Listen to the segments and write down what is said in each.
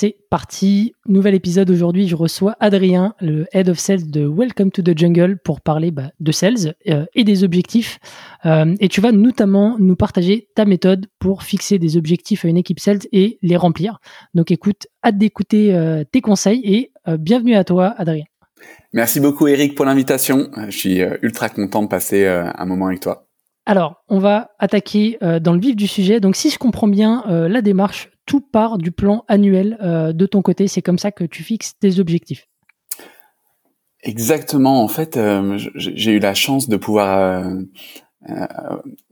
C'est parti, nouvel épisode aujourd'hui. Je reçois Adrien, le Head of Sales de Welcome to the Jungle, pour parler bah, de sales euh, et des objectifs. Euh, et tu vas notamment nous partager ta méthode pour fixer des objectifs à une équipe sales et les remplir. Donc écoute, hâte d'écouter euh, tes conseils et bienvenue à toi, Adrien. Merci beaucoup, Eric, pour l'invitation. Je suis ultra content de passer un moment avec toi. Alors, on va attaquer dans le vif du sujet. Donc, si je comprends bien la démarche, tout part du plan annuel euh, de ton côté. C'est comme ça que tu fixes tes objectifs. Exactement. En fait, euh, j'ai eu la chance de pouvoir euh,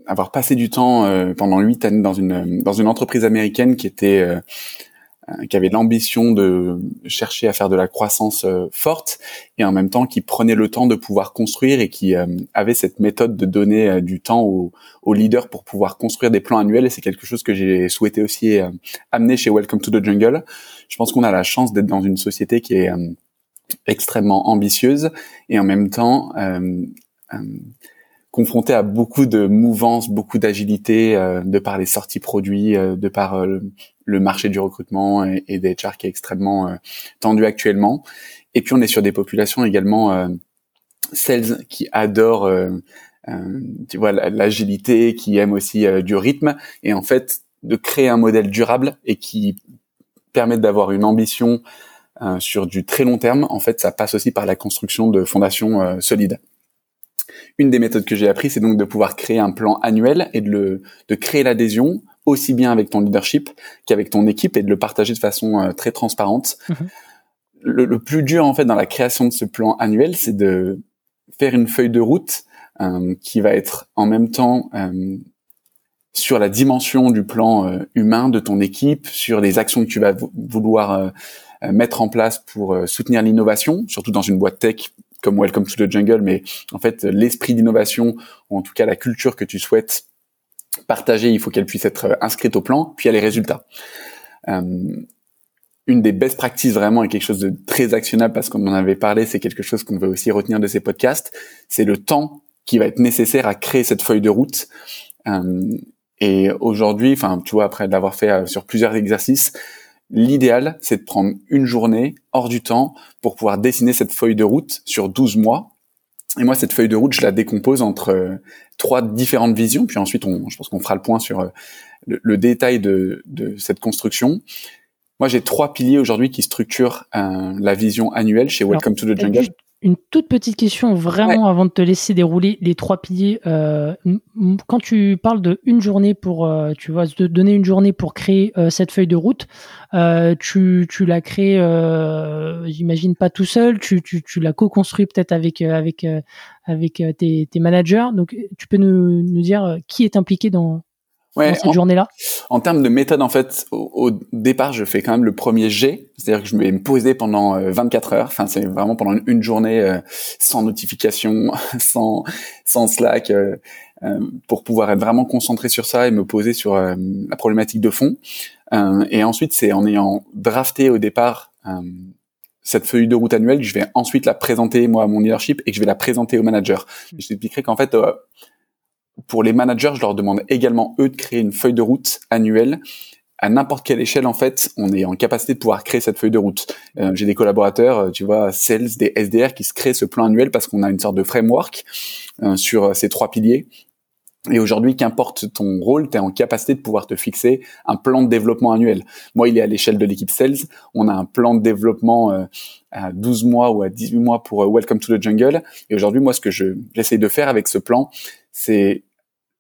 avoir passé du temps pendant huit années dans une entreprise américaine qui était qui avait l'ambition de chercher à faire de la croissance euh, forte et en même temps qui prenait le temps de pouvoir construire et qui euh, avait cette méthode de donner du temps aux, leaders pour pouvoir construire des plans annuels et c'est quelque chose que j'ai souhaité aussi amener chez Welcome to the Jungle. Je pense qu'on a la chance d'être dans une société qui est extrêmement ambitieuse et en même temps confronté à beaucoup de mouvances, beaucoup d'agilité euh, de par les sorties produits, euh, de par euh, le marché du recrutement et, des HR qui est extrêmement tendu actuellement. Et puis on est sur des populations également sales qui adorent tu vois l'agilité, qui aiment aussi du rythme et en fait de créer un modèle durable et qui permet d'avoir une ambition sur du très long terme. En fait, ça passe aussi par la construction de fondations solides. Une des méthodes que j'ai appris, c'est donc de pouvoir créer un plan annuel et de, le, de créer l'adhésion aussi bien avec ton leadership qu'avec ton équipe et de le partager de façon euh, très transparente. Mhm. Le, plus dur en fait dans la création de ce plan annuel, c'est de faire une feuille de route euh, qui va être en même temps euh, sur la dimension du plan humain de ton équipe, sur les actions que tu vas vouloir mettre en place pour soutenir l'innovation, surtout dans une boîte tech comme Welcome to the Jungle, mais en fait l'esprit d'innovation ou en tout cas la culture que tu souhaites partager, il faut qu'elle puisse être euh, inscrite au plan, puis a les résultats. Euh, une des best practices vraiment et quelque chose de très actionnable parce qu'on en avait parlé, c'est quelque chose qu'on veut aussi retenir de ces podcasts, c'est le temps qui va être nécessaire à créer cette feuille de route. Euh, et aujourd'hui, enfin, tu vois, après l'avoir fait sur plusieurs exercices, L'idéal, c'est de prendre une journée hors du temps pour pouvoir dessiner cette feuille de route sur 12 mois. Et moi, cette feuille de route, je la décompose entre euh, trois différentes visions. Puis ensuite, on, je pense qu'on fera le point sur euh, le, détail de, cette construction. Moi, j'ai trois piliers aujourd'hui qui structurent euh, la vision annuelle chez Welcome to the Jungle une toute petite question vraiment avant de te laisser dérouler les trois piliers. Euh, quand tu parles de une journée pour, euh, tu vois, de donner une journée pour créer euh, cette feuille de route, tu, tu l'as créée, j'imagine pas tout seul, tu, tu, tu l'as co-construit peut-être avec avec avec tes, tes managers. Donc, tu peux nous, nous dire qui est impliqué dans ouais, cette journée-là En termes de méthode, en fait, au, départ, je fais quand même le premier G, c'est-à-dire que je vais me poser pendant 24 euh, heures. Enfin, c'est vraiment pendant une, journée euh, sans notification, sans sans Slack, euh, pour pouvoir être vraiment concentré sur ça et me poser sur la problématique de fond. et ensuite, c'est en ayant drafté au départ cette feuille de route annuelle, je vais ensuite la présenter moi à mon leadership et que je vais la présenter au manager. Je t'expliquerai qu'en fait pour les managers, je leur demande également eux de créer une feuille de route annuelle. À n'importe quelle échelle, en fait, on est en capacité de pouvoir créer cette feuille de route. Euh, j'ai des collaborateurs, euh, tu vois, sales, des SDR qui se créent ce plan annuel parce qu'on a une sorte de framework euh, sur ces trois piliers. Et aujourd'hui, qu'importe ton rôle, tu es en capacité de pouvoir te fixer un plan de développement annuel. Moi, il est à l'échelle de l'équipe sales. On a un plan de développement à 12 mois ou à 18 mois pour Welcome to the Jungle. Et aujourd'hui, moi, ce que je j'essaie de faire avec ce plan, c'est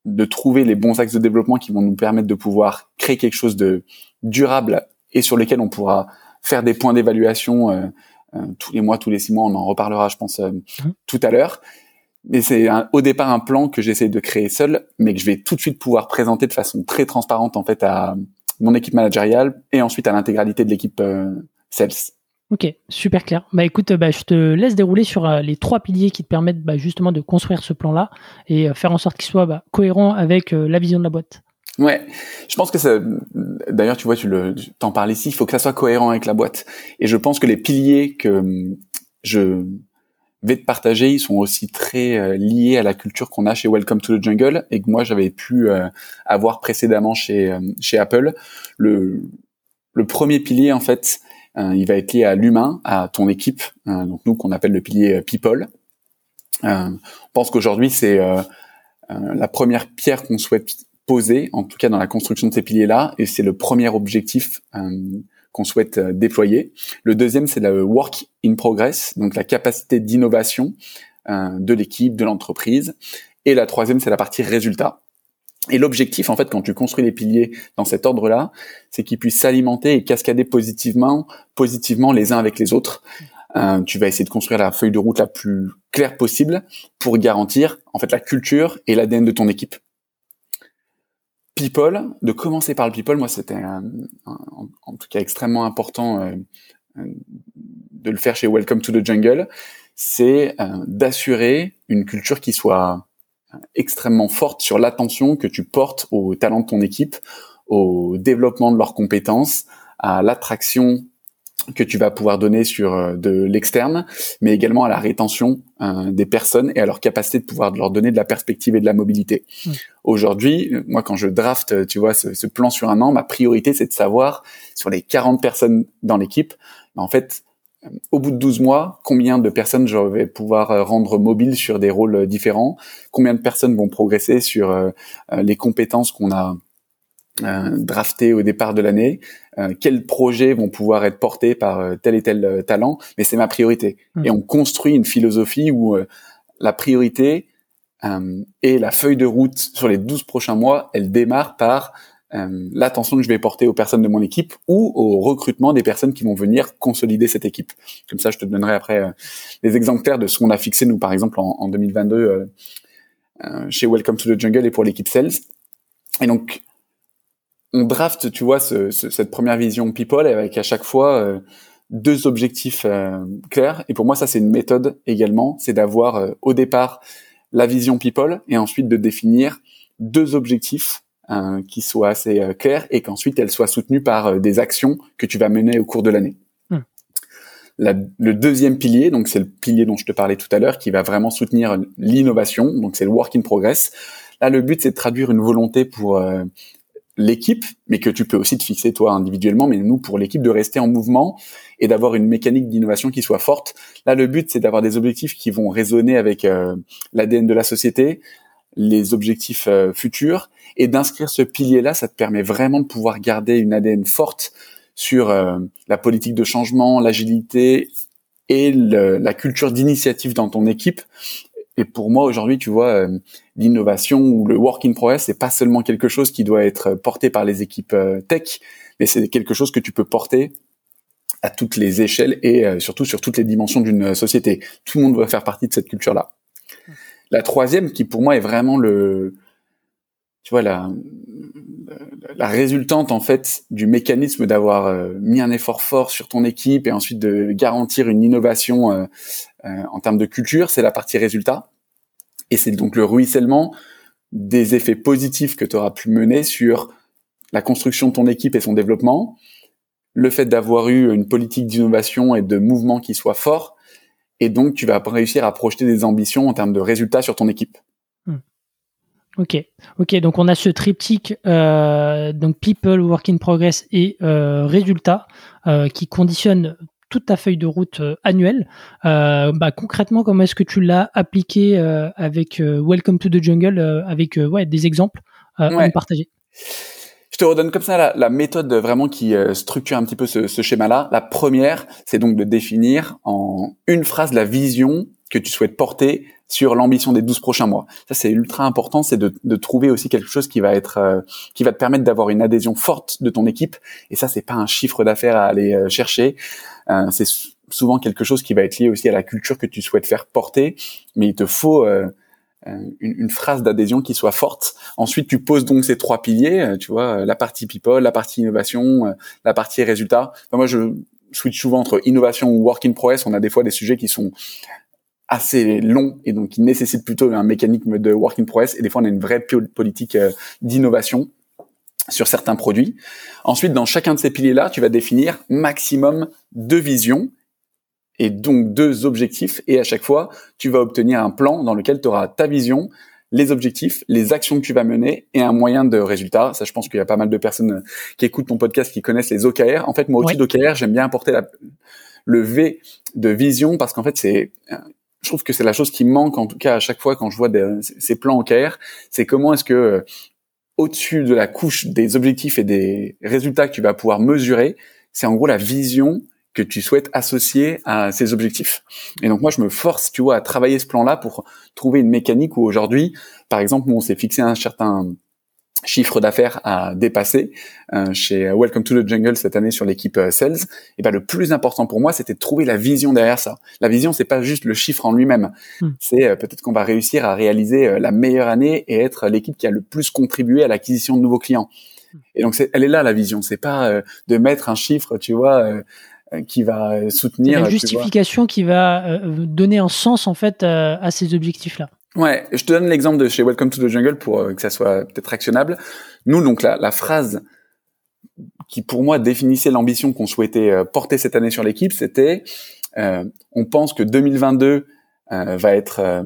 de trouver les bons axes de développement qui vont nous permettre de pouvoir créer quelque chose de durable et sur lequel on pourra faire des points d'évaluation euh, euh, tous les mois, tous les six mois. On en reparlera, je pense, euh, mmh. tout à l'heure. mais c'est au départ un plan que j'essaie de créer seul, mais que je vais tout de suite pouvoir présenter de façon très transparente en fait à mon équipe managériale et ensuite à l'intégralité de l'équipe euh, sales. Ok, super clair. Bah écoute, bah, je te laisse dérouler sur euh, les trois piliers qui te permettent bah, justement de construire ce plan-là et euh, faire en sorte qu'il soit bah, cohérent avec la vision de la boîte. Ouais, je pense que ça. D'ailleurs, tu vois, tu le, t'en parles ici. Il faut que ça soit cohérent avec la boîte. Et je pense que les piliers que je vais te partager, ils sont aussi très euh, liés à la culture qu'on a chez Welcome to the Jungle et que moi j'avais pu euh, avoir précédemment chez euh, chez Apple. Le le premier pilier en fait, il va être lié à l'humain, à ton équipe, donc nous qu'on appelle le pilier people. on pense qu'aujourd'hui c'est la première pierre qu'on souhaite poser, en tout cas dans la construction de ces piliers-là, et c'est le premier objectif qu'on souhaite euh, déployer. Le deuxième, c'est le work in progress, donc la capacité d'innovation euh, de l'équipe, de l'entreprise. Et la troisième, c'est la partie résultat. Et l'objectif, en fait, quand tu construis les piliers dans cet ordre-là, c'est qu'ils puissent s'alimenter et cascader positivement, positivement les uns avec les autres. Euh, tu vas essayer de construire la feuille de route la plus claire possible pour garantir, en fait, la culture et l'ADN de ton équipe people, de commencer par le people, moi c'était en tout cas extrêmement important euh, euh, de le faire chez Welcome to the Jungle, c'est euh, d'assurer une culture qui soit extrêmement forte sur l'attention que tu portes au talent de ton équipe, au développement de leurs compétences, à l'attraction que tu vas pouvoir donner sur euh, de l'externe, mais également à la rétention euh, des personnes et à leur capacité de pouvoir leur donner de la perspective et de la mobilité. Aujourd'hui, moi quand je draft, tu vois, ce, ce, plan sur un an, ma priorité c'est de savoir sur les 40 personnes dans l'équipe, ben, en fait, euh, au bout de 12 mois, combien de personnes je vais pouvoir rendre mobiles sur des rôles différents, combien de personnes vont progresser sur les compétences qu'on a euh, drafté au départ de l'année, euh, quels projets vont pouvoir être portés par euh, tel et tel talent, mais c'est ma priorité. Mmh. Et on construit une philosophie où la priorité et la feuille de route sur les 12 prochains mois, elle démarre par l'attention que je vais porter aux personnes de mon équipe ou au recrutement des personnes qui vont venir consolider cette équipe. Comme ça, je te donnerai après les exemplaires de ce qu'on a fixé, nous, par exemple, en, en 2022 chez Welcome to the Jungle et pour l'équipe Sales. Et donc, on draft, tu vois, cette première vision people avec à chaque fois euh, deux objectifs euh, clairs. Et pour moi, ça, c'est une méthode également, c'est d'avoir euh, au départ la vision people et ensuite de définir deux objectifs qui soient assez clairs et qu'ensuite elles soient soutenues par des actions que tu vas mener au cours de l'année. Hmm. le deuxième pilier, donc c'est le pilier dont je te parlais tout à l'heure, qui va vraiment soutenir l'innovation, donc c'est le work in progress. Là, le but, c'est de traduire une volonté pour l'équipe, mais que tu peux aussi te fixer toi individuellement, mais nous pour l'équipe de rester en mouvement et d'avoir une mécanique d'innovation qui soit forte. Là, le but c'est d'avoir des objectifs qui vont résonner avec euh, l'ADN de la société, les objectifs euh, futurs, et d'inscrire ce pilier-là, ça te permet vraiment de pouvoir garder une ADN forte sur euh, la politique de changement, l'agilité et la culture d'initiative dans ton équipe et pour moi aujourd'hui, tu vois, euh, l'innovation ou le work in progress, c'est pas seulement quelque chose qui doit être porté par les équipes tech, mais c'est quelque chose que tu peux porter à toutes les échelles et surtout sur toutes les dimensions d'une société. Tout le monde doit faire partie de cette culture-là. La troisième, qui pour moi est vraiment le, tu vois, la, la résultante en fait du mécanisme d'avoir mis un effort fort sur ton équipe et ensuite de garantir une innovation euh, en termes de culture, c'est la partie résultat. Et c'est donc le ruissellement des effets positifs que tu auras pu mener sur la construction de ton équipe et son développement, le fait d'avoir eu une politique d'innovation et de mouvement qui soit fort, et donc tu vas réussir à projeter des ambitions en termes de résultats sur ton équipe. Hmm. Ok, ok. Donc on a ce triptyque, euh, donc people, work in progress et euh, résultats, qui conditionne toute ta feuille de route euh, annuelle. Euh, bah, concrètement, comment est-ce que tu l'as appliqué euh, avec Welcome to the Jungle, avec ouais, des exemples à nous partager? Je te redonne comme ça la, méthode vraiment qui structure un petit peu ce, schéma-là. La première, c'est donc de définir en une phrase la vision que tu souhaites porter sur l'ambition des 12 prochains mois. Ça, c'est ultra important, c'est de, trouver aussi quelque chose qui va être, qui va te permettre d'avoir une adhésion forte de ton équipe. Et ça, c'est pas un chiffre d'affaires à aller chercher. c'est souvent quelque chose qui va être lié aussi à la culture que tu souhaites faire porter, mais il te faut euh, une, une, phrase d'adhésion qui soit forte. Ensuite, tu poses donc ces trois piliers, tu vois, la partie people, la partie innovation, la partie résultat. moi, je switch souvent entre innovation ou work in progress. On a des fois des sujets qui sont assez longs et donc qui nécessitent plutôt un mécanisme de work in progress. Et des fois, on a une vraie politique d'innovation sur certains produits. Ensuite, dans chacun de ces piliers-là, tu vas définir maximum deux visions et donc deux objectifs. Et à chaque fois, tu vas obtenir un plan dans lequel tu auras ta vision, les objectifs, les actions que tu vas mener et un moyen de résultat. Ça, je pense qu'il y a pas mal de personnes qui écoutent ton podcast qui connaissent les OKR. En fait, moi, au-dessus d'OKR, j'aime bien apporter la, le V de vision parce qu'en fait, c'est, je trouve que c'est la chose qui manque, en tout cas, à chaque fois quand je vois des, ces plans OKR, c'est comment est-ce que au-dessus de la couche des objectifs et des résultats que tu vas pouvoir mesurer, c'est en gros la vision que tu souhaites associer à ces objectifs. Et donc moi, je me force, tu vois, à travailler ce plan-là pour trouver une mécanique où aujourd'hui, par exemple, on s'est fixé un certain chiffre d'affaires à dépasser euh, chez Welcome to the Jungle cette année sur l'équipe euh, sales, et ben le plus important pour moi, c'était de trouver la vision derrière ça. La vision, c'est pas juste le chiffre en lui-même. Hmm. C'est euh, peut-être qu'on va réussir à réaliser la meilleure année et être l'équipe qui a le plus contribué à l'acquisition de nouveaux clients. Et donc, elle est là la vision. C'est pas de mettre un chiffre, tu vois, qui va soutenir. La justification qui va donner un sens en fait à ces objectifs-là. Ouais, je te donne l'exemple de chez Welcome to the Jungle pour euh, que ça soit peut-être actionnable. Nous, donc la, la phrase qui pour moi définissait l'ambition qu'on souhaitait euh, porter cette année sur l'équipe, c'était euh, on pense que 2022 euh, va être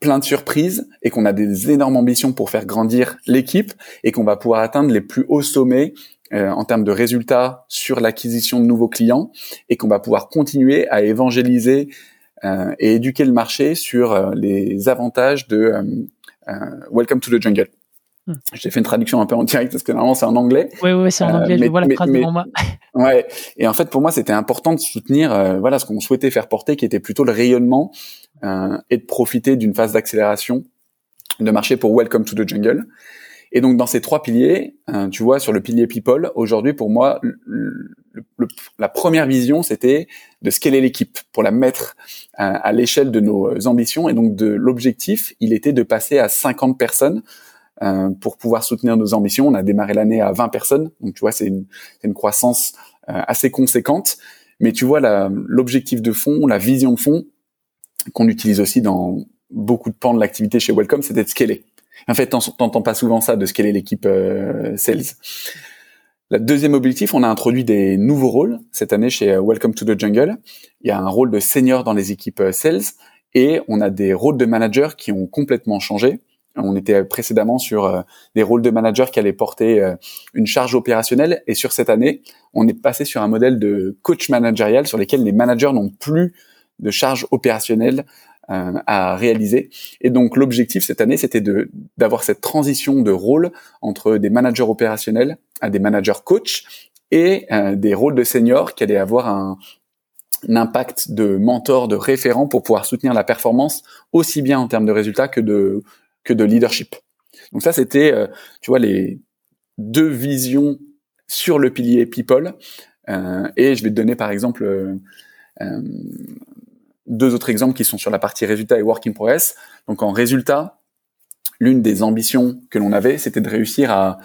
plein de surprises et qu'on a des énormes ambitions pour faire grandir l'équipe et qu'on va pouvoir atteindre les plus hauts sommets en termes de résultats sur l'acquisition de nouveaux clients et qu'on va pouvoir continuer à évangéliser euh, et éduquer le marché sur euh, les avantages de euh, Welcome to the Jungle. Hmm. J'ai fait une traduction un peu en direct parce que normalement c'est en anglais. Oui, oui, c'est en anglais. je vois la phrase devant moi. ouais. Et en fait, pour moi, c'était important de soutenir, voilà, ce qu'on souhaitait faire porter, qui était plutôt le rayonnement euh, et de profiter d'une phase d'accélération de marché pour Welcome to the Jungle. Et donc dans ces trois piliers, euh, tu vois, sur le pilier people, aujourd'hui pour moi, la première vision, c'était de scaler l'équipe pour la mettre euh, à l'échelle de nos ambitions. Et donc de l'objectif, il était de passer à 50 personnes euh, pour pouvoir soutenir nos ambitions. On a démarré l'année à 20 personnes, donc tu vois, c'est une, une, croissance assez conséquente. Mais tu vois, l'objectif de fond, la vision de fond, qu'on utilise aussi dans beaucoup de pans de l'activité chez Welcome, c'était de scaler. En fait, t'entends pas souvent ça de ce qu'elle est l'équipe euh, sales. Le deuxième objectif, on a introduit des nouveaux rôles cette année chez euh, Welcome to the Jungle. Il y a un rôle de senior dans les équipes euh, sales et on a des rôles de manager qui ont complètement changé. On était précédemment sur des rôles de manager qui allaient porter une charge opérationnelle et sur cette année, on est passé sur un modèle de coach managérial sur lequel les managers n'ont plus de charge opérationnelle euh, à réaliser. Et donc l'objectif cette année, c'était de d'avoir cette transition de rôle entre des managers opérationnels à des managers coach et euh, des rôles de seniors qui allaient avoir un, impact de mentor, de référent pour pouvoir soutenir la performance aussi bien en termes de résultats que de que de leadership. Donc ça, c'était, euh, tu vois, les deux visions sur le pilier people. Euh, et je vais te donner par exemple euh, deux autres exemples qui sont sur la partie résultat et work in progress. Donc en résultat, l'une des ambitions que l'on avait, c'était de réussir à,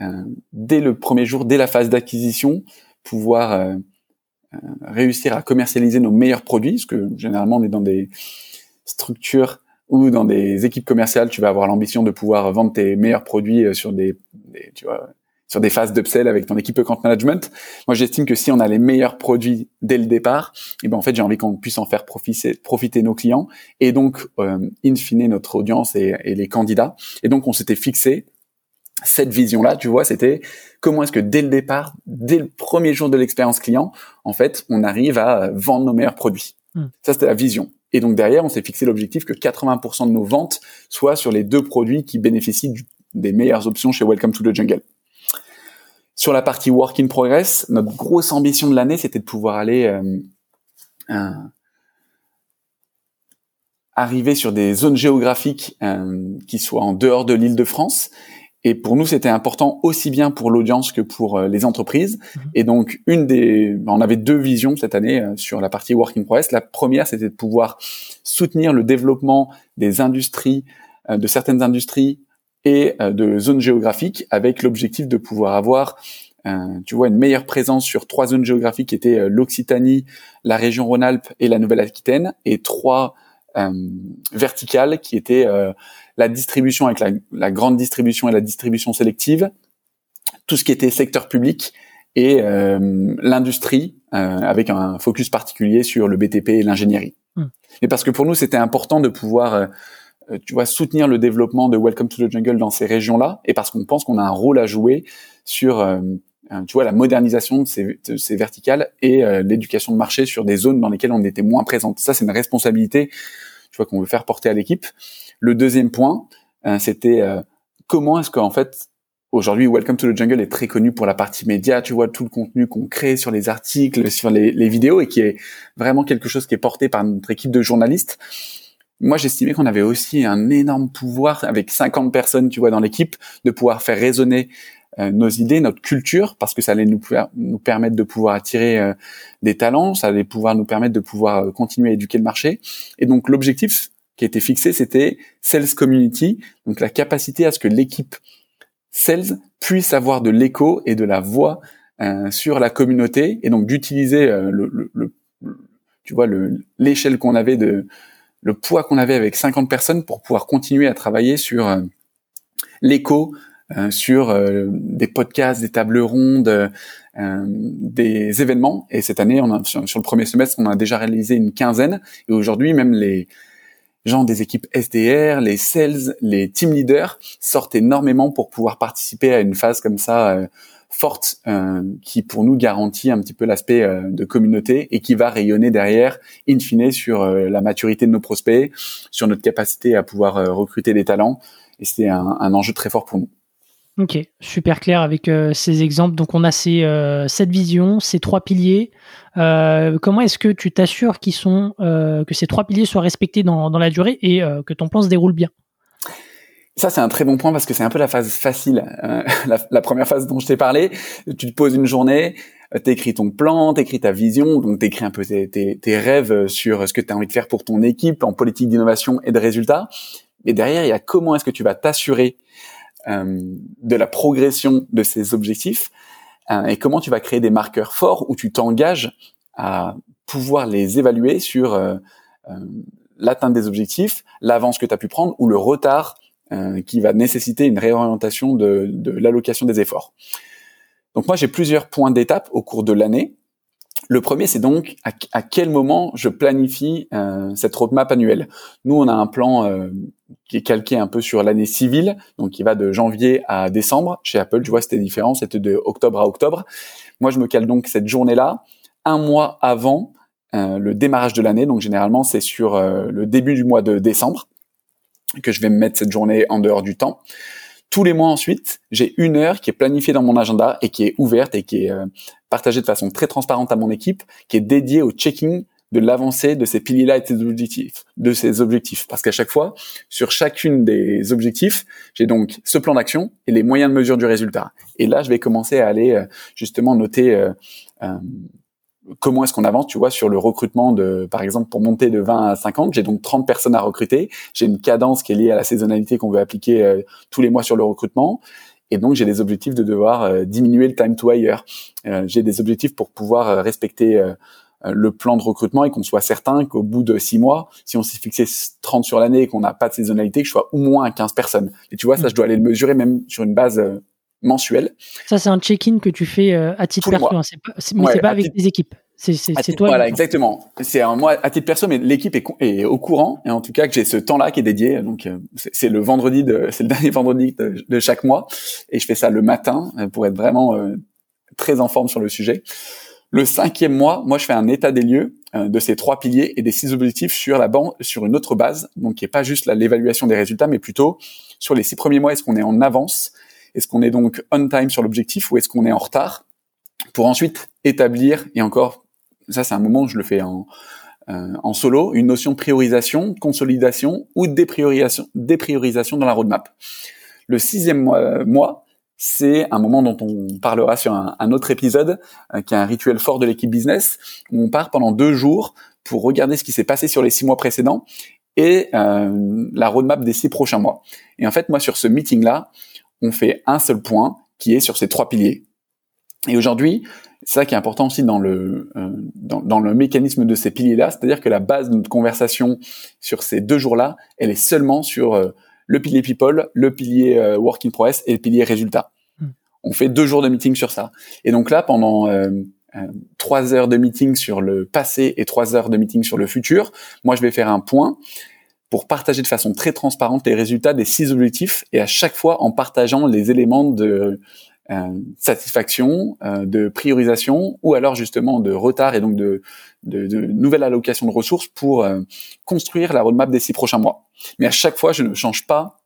euh, dès le premier jour, dès la phase d'acquisition, pouvoir euh, euh, réussir à commercialiser nos meilleurs produits, parce que généralement on est dans des structures ou dans des équipes commerciales, tu vas avoir l'ambition de pouvoir vendre tes meilleurs produits sur des, des tu vois, sur des phases d'upsell avec ton équipe account management. Moi, j'estime que si on a les meilleurs produits dès le départ, et eh ben en fait, j'ai envie qu'on puisse en faire profiter, profiter nos clients et donc euh, in fine notre audience et, et les candidats. Et donc, on s'était fixé cette vision-là, tu vois, c'était comment est-ce que dès le départ, dès le premier jour de l'expérience client, en fait, on arrive à vendre nos meilleurs produits. Hmm. Ça, c'était la vision. Et donc derrière, on s'est fixé l'objectif que 80% de nos ventes soient sur les deux produits qui bénéficient des meilleures options chez Welcome to the Jungle. Sur la partie work in progress, notre grosse ambition de l'année, c'était de pouvoir aller euh, euh, arriver sur des zones géographiques euh, qui soient en dehors de l'île de France Et pour nous, c'était important aussi bien pour l'audience que pour euh, les entreprises. Mhm. Et donc, une des, on avait deux visions cette année euh, sur la partie Working Progress. La première, c'était de pouvoir soutenir le développement des industries, euh, de certaines industries et de zones géographiques, avec l'objectif de pouvoir avoir, tu vois, une meilleure présence sur trois zones géographiques qui étaient l'Occitanie, la région Rhône-Alpes et la Nouvelle-Aquitaine, et trois verticales qui étaient la distribution avec la, grande distribution et la distribution sélective, tout ce qui était secteur public et euh, l'industrie euh, avec un focus particulier sur le BTP et l'ingénierie. Hmm. Mais parce que pour nous c'était important de pouvoir euh, tu vois soutenir le développement de Welcome to the Jungle dans ces régions-là et parce qu'on pense qu'on a un rôle à jouer sur tu vois la modernisation de ces, verticales et l'éducation de marché sur des zones dans lesquelles on était moins présente. Ça c'est une responsabilité tu vois qu'on veut faire porter à l'équipe. Le deuxième point, euh, c'était euh, comment est-ce qu'en fait aujourd'hui Welcome to the Jungle est très connu pour la partie média, tu vois tout le contenu qu'on crée sur les articles, sur les, vidéos et qui est vraiment quelque chose qui est porté par notre équipe de journalistes. Moi, j'estimais qu'on avait aussi un énorme pouvoir avec 50 personnes, tu vois, dans l'équipe, de pouvoir faire résonner euh, nos idées, notre culture, parce que ça allait nous, permettre de pouvoir attirer des talents, ça allait pouvoir nous permettre de pouvoir continuer à éduquer le marché. Et donc, l'objectif, qui était fixé, c'était Sales Community, donc la capacité à ce que l'équipe Sales puisse avoir de l'écho et de la voix euh, sur la communauté, et donc d'utiliser euh, le, le, tu vois, l'échelle qu'on avait de le poids qu'on avait avec 50 personnes pour pouvoir continuer à travailler sur euh, l'écho, sur des podcasts, des tables rondes, des événements. Et cette année, sur, le premier semestre, on a déjà réalisé une quinzaine. Et aujourd'hui, même les, gens des équipes SDR, les sales, les team leaders sortent énormément pour pouvoir participer à une phase comme ça euh, forte euh, qui pour nous garantit un petit peu l'aspect euh, de communauté et qui va rayonner derrière in fine sur la maturité de nos prospects, sur notre capacité à pouvoir recruter des talents et c'est un, un enjeu très fort pour nous. Ok, super clair avec euh, ces exemples. Donc on a ces, euh, cette vision, ces trois piliers. Euh, comment est-ce que tu t'assures qu'ils sont, que ces trois piliers soient respectés dans, dans la durée et que ton plan se déroule bien? Ça, c'est un très bon point parce que c'est un peu la phase facile. La, la, première phase dont je t'ai parlé, tu te poses une journée, t'écris ton plan, t'écris ta vision, donc t'écris un peu tes, rêves sur ce que tu as envie de faire pour ton équipe en politique d'innovation et de résultats. Et derrière, il y a comment est-ce que tu vas t'assurer euh, de la progression de ces objectifs euh, et comment tu vas créer des marqueurs forts où tu t'engages à pouvoir les évaluer sur euh, l'atteinte des objectifs, l'avance que tu as pu prendre ou le retard qui va nécessiter une réorientation de, de l'allocation des efforts. Donc moi j'ai plusieurs points d'étape au cours de l'année le premier, c'est donc à, quel moment je planifie euh, cette roadmap annuelle. Nous, on a un plan euh, qui est calqué un peu sur l'année civile, donc qui va de janvier à décembre. Chez Apple, tu vois, c'était différent, c'était de octobre à octobre. Moi, je me cale donc cette journée-là un mois avant euh, le démarrage de l'année. Donc généralement, c'est sur le début du mois de décembre que je vais me mettre cette journée en dehors du temps tous les mois ensuite, j'ai une heure qui est planifiée dans mon agenda et qui est ouverte et qui est euh, partagée de façon très transparente à mon équipe, qui est dédiée au checking de l'avancée de ces piliers-là et de ces objectifs, de ces objectifs. Parce qu'à chaque fois, sur chacune des objectifs, j'ai donc ce plan d'action et les moyens de mesure du résultat. Et là, je vais commencer à aller euh, justement noter euh, comment est-ce qu'on avance, tu vois, sur le recrutement de, par exemple, pour monter de 20 à 50, j'ai donc 30 personnes à recruter. J'ai une cadence qui est liée à la saisonnalité qu'on veut appliquer euh, tous les mois sur le recrutement. Et donc, j'ai des objectifs de devoir euh, diminuer le time to hire. Euh, j'ai des objectifs pour pouvoir respecter le plan de recrutement et qu'on soit certain qu'au bout de six mois, si on s'est fixé 30 sur l'année et qu'on n'a pas de saisonnalité, que je sois au moins à 15 personnes. Et tu vois, ça, je dois aller le mesurer même sur une base mensuel. Ça, c'est un check-in que tu fais euh, à titre perso, hein. pas, mais c'est pas avec tes équipes. C'est toi. Voilà, exactement. C'est moi à titre perso, mais l'équipe est, est, au courant et en tout cas que j'ai ce temps-là qui est dédié. Donc euh, c'est le vendredi de, c'est le dernier vendredi de, chaque mois et je fais ça le matin euh, pour être vraiment très en forme sur le sujet. Le cinquième mois, moi, je fais un état des lieux de ces trois piliers et des six objectifs sur la banque, sur une autre base, donc qui est pas juste l'évaluation des résultats, mais plutôt sur les six premiers mois, est-ce qu'on est en avance? Est-ce qu'on est donc on time sur l'objectif ou est-ce qu'on est en retard Pour ensuite établir, et encore, ça c'est un moment où je le fais en, euh, en solo, une notion de priorisation, consolidation ou dépriorisation, dépriorisation dans la roadmap. Le sixième mois, c'est un moment dont on parlera sur un, autre épisode, qui est un rituel fort de l'équipe business, où on part pendant deux jours pour regarder ce qui s'est passé sur les six mois précédents et la roadmap des six prochains mois. Et en fait, moi, sur ce meeting-là, on fait un seul point qui est sur ces trois piliers. Et aujourd'hui, c'est ça qui est important aussi dans le euh, dans, le mécanisme de ces piliers-là, c'est-à-dire que la base de notre conversation sur ces deux jours-là, elle est seulement sur euh, le pilier people, le pilier euh, work in progress et le pilier résultat. Hmm. On fait deux jours de meeting sur ça. Et donc là, pendant trois heures de meeting sur le passé et trois heures de meeting sur le futur, moi je vais faire un point pour partager de façon très transparente les résultats des six objectifs et à chaque fois en partageant les éléments de euh, satisfaction, euh, de priorisation ou alors justement de retard et donc de, de, de nouvelle allocation de ressources pour euh, construire la roadmap des six prochains mois. Mais à chaque fois, je ne change pas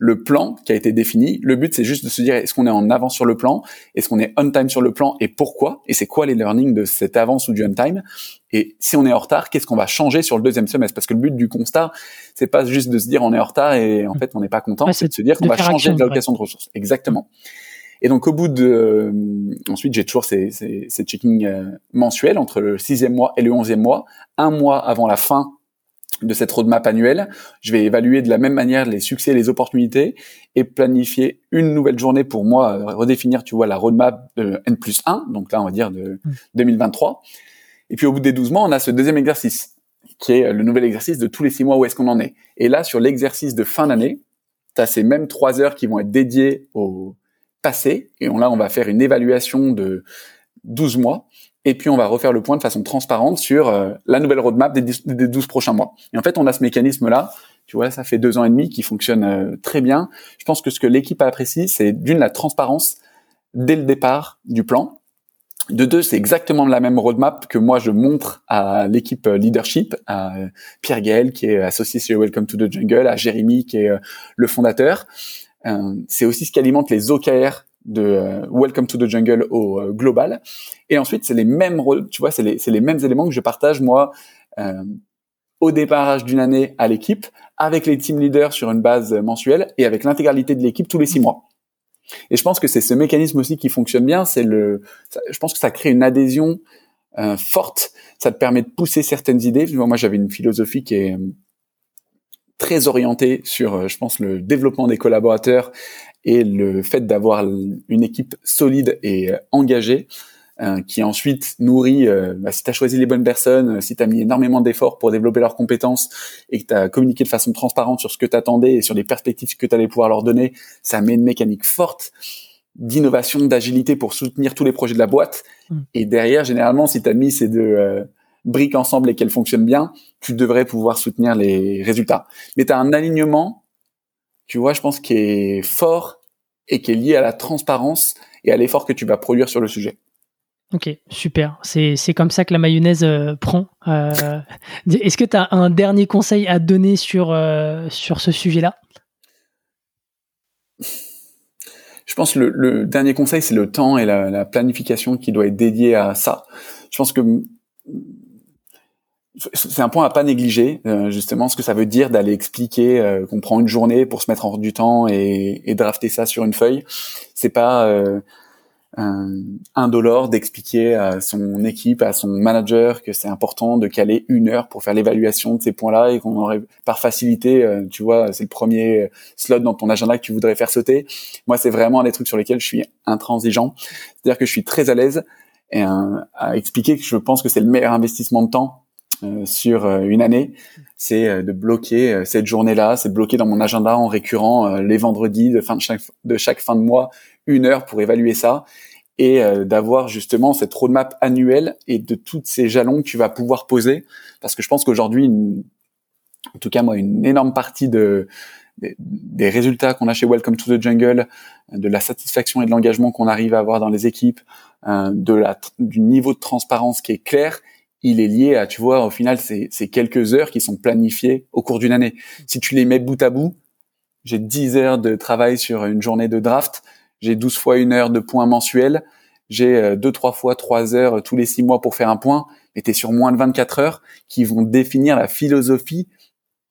le plan qui a été défini. Le but, c'est juste de se dire est-ce qu'on est en avance sur le plan, est-ce qu'on est on time sur le plan? Et pourquoi, et c'est quoi les learnings de cette avance ou du on time? Et si on est en retard, qu'est-ce qu'on va changer sur le deuxième semestre? Parce que le but du constat, c'est pas juste de se dire on est en retard et en fait on n'est pas content, c'est de se dire qu'on va changer l'allocation de ressources. Exactement. Et donc au bout de, euh, ensuite j'ai toujours ces, ces, ces checkings euh, mensuels entre le sixième mois et le onzième mois, un mois avant la fin de cette roadmap annuelle. Je vais évaluer de la même manière les succès et les opportunités et planifier une nouvelle journée pour moi, euh, redéfinir, tu vois, la roadmap de N plus 1, donc là on va dire de 2023. Mmh. Et puis au bout des 12 mois, on a ce deuxième exercice, qui est le nouvel exercice de tous les six mois, où est-ce qu'on en est. Et là, sur l'exercice de fin d'année, tu as ces mêmes trois heures qui vont être dédiées au, passé. Et on, là, on va faire une évaluation de 12 mois. Et puis, on va refaire le point de façon transparente sur euh, la nouvelle roadmap des, des 12 prochains mois. Et en fait, on a ce mécanisme-là. Tu vois, ça fait deux ans et demi qui fonctionne euh, très bien. Je pense que ce que l'équipe apprécie, c'est d'une, la transparence dès le départ du plan. De deux, c'est exactement la même roadmap que moi je montre à l'équipe leadership, à Pierre Gaël qui est associé chez Welcome to the Jungle, à Jérémy qui est euh, le fondateur. Euh, c'est aussi ce qui alimente les OKR de euh, Welcome to the Jungle au euh, global. Et ensuite, c'est les mêmes, tu vois, c'est les, les, mêmes éléments que je partage moi au départage d'une année à l'équipe, avec les team leaders sur une base mensuelle et avec l'intégralité de l'équipe tous les six mois. Et je pense que c'est ce mécanisme aussi qui fonctionne bien. C'est le, je pense que ça crée une adhésion forte. Ça te permet de pousser certaines idées. Moi, j'avais une philosophie qui est très orienté sur, euh, je pense, le développement des collaborateurs et le fait d'avoir une équipe solide et euh, engagée euh, qui ensuite nourrit, bah, si tu as choisi les bonnes personnes, si tu as mis énormément d'efforts pour développer leurs compétences et que tu as communiqué de façon transparente sur ce que tu attendais et sur les perspectives que tu allais pouvoir leur donner, ça met une mécanique forte d'innovation, d'agilité pour soutenir tous les projets de la boîte. Mmh. Et derrière, généralement, si tu as mis ces deux briques ensemble et qu'elles fonctionnent bien, tu devrais pouvoir soutenir les résultats. Mais tu as un alignement, tu vois, je pense, qui est fort et qui est lié à la transparence et à l'effort que tu vas produire sur le sujet. Ok, super. C'est, comme ça que la mayonnaise euh, prend. Euh, est-ce que tu as un dernier conseil à donner sur, euh, sur ce sujet-là? Je pense que le, dernier conseil, c'est le temps et la, la, planification qui doit être dédié à ça. Je pense que c'est un point à pas négliger, euh, justement, ce que ça veut dire d'aller expliquer euh, qu'on prend une journée pour se mettre en du temps et, et drafter ça sur une feuille. C'est pas euh, un, dollar d'expliquer à son équipe, à son manager que c'est important de caler une heure pour faire l'évaluation de ces points-là et qu'on aurait par facilité, euh, tu vois, c'est le premier slot dans ton agenda que tu voudrais faire sauter. Moi, c'est vraiment des trucs sur lesquels je suis intransigeant. C'est-à-dire que je suis très à l'aise et à expliquer que je pense que c'est le meilleur investissement de temps euh, sur euh, une année, c'est euh, de bloquer cette journée-là, c'est de bloquer dans mon agenda en récurrent les vendredis de fin de chaque, de chaque fin de mois une heure pour évaluer ça et d'avoir justement cette roadmap annuelle et de toutes ces jalons que tu vas pouvoir poser. Parce que je pense qu'aujourd'hui en tout cas moi une énorme partie de des, résultats qu'on a chez Welcome to the Jungle, de la satisfaction et de l'engagement qu'on arrive à avoir dans les équipes, de la, du niveau de transparence qui est clair, il est lié à, tu vois, au final, c'est quelques heures qui sont planifiées au cours d'une année. Si tu les mets bout à bout, j'ai 10 heures de travail sur une journée de draft, j'ai 12 fois une heure de points mensuels, j'ai euh, deux, trois fois trois heures tous les six mois pour faire un point, et t'es sur moins de 24 heures qui vont définir la philosophie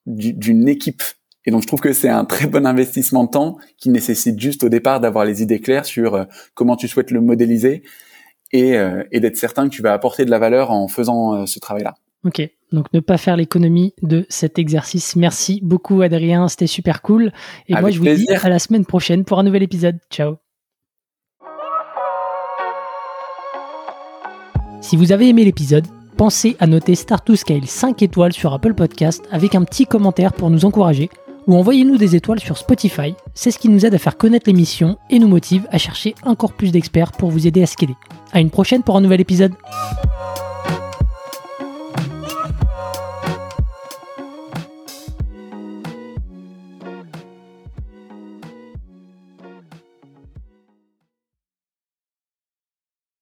d'une équipe Et donc je trouve que c'est un très bon investissement de temps qui nécessite juste au départ d'avoir les idées claires sur euh, comment tu souhaites le modéliser et, euh, et d'être certain que tu vas apporter de la valeur en faisant euh, ce travail-là. Ok, donc ne pas faire l'économie de cet exercice. Merci beaucoup Adrien, c'était super cool. Et moi je vous dis à la semaine prochaine pour un nouvel épisode. Ciao. Si vous avez aimé l'épisode, pensez à noter Start to Scale 5 étoiles sur Apple Podcast avec un petit commentaire pour nous encourager ou envoyez-nous des étoiles sur Spotify. C'est ce qui nous aide à faire connaître l'émission et nous motive à chercher encore plus d'experts pour vous aider à scaler. À une prochaine pour un nouvel épisode.